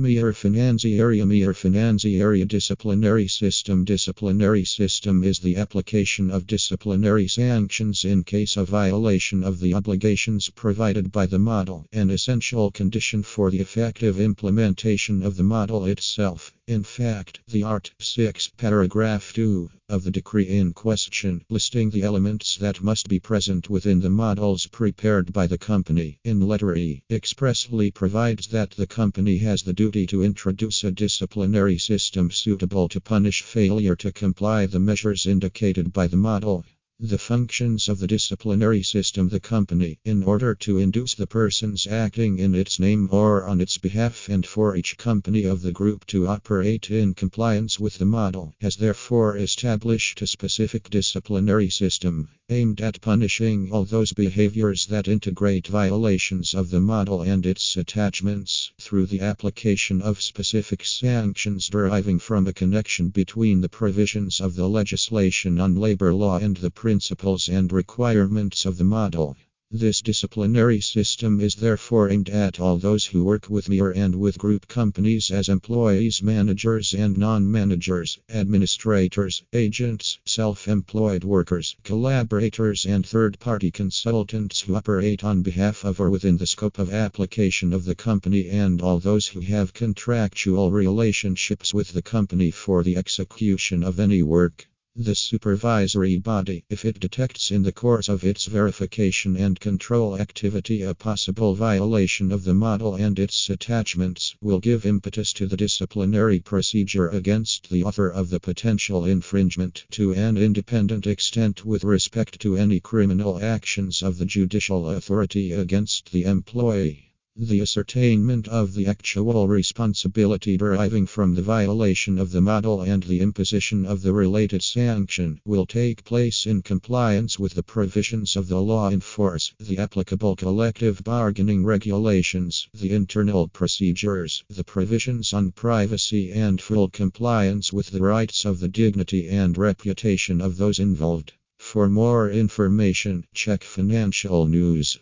Mir Finanziaria Mir Finanziaria Disciplinary System Disciplinary system is the application of disciplinary sanctions in case of violation of the obligations provided by the model, an essential condition for the effective implementation of the model itself. In fact, the Art. 6, paragraph 2 of the decree in question, listing the elements that must be present within the models prepared by the company, in letter E, expressly provides that the company has the duty to introduce a disciplinary system suitable to punish failure to comply the measures indicated by the model. The functions of the disciplinary system the company, in order to induce the persons acting in its name or on its behalf and for each company of the group to operate in compliance with the model, has therefore established a specific disciplinary system aimed at punishing all those behaviors that integrate violations of the model and its attachments through the application of specific sanctions deriving from a connection between the provisions of the legislation on labor law and the principles and requirements of the model. This disciplinary system is therefore aimed at all those who work with Mir and with group companies as employees, managers, and non managers, administrators, agents, self employed workers, collaborators, and third party consultants who operate on behalf of or within the scope of application of the company, and all those who have contractual relationships with the company for the execution of any work. The supervisory body, if it detects in the course of its verification and control activity a possible violation of the model and its attachments, will give impetus to the disciplinary procedure against the author of the potential infringement to an independent extent with respect to any criminal actions of the judicial authority against the employee. The ascertainment of the actual responsibility deriving from the violation of the model and the imposition of the related sanction will take place in compliance with the provisions of the law in force, the applicable collective bargaining regulations, the internal procedures, the provisions on privacy, and full compliance with the rights of the dignity and reputation of those involved. For more information, check Financial News.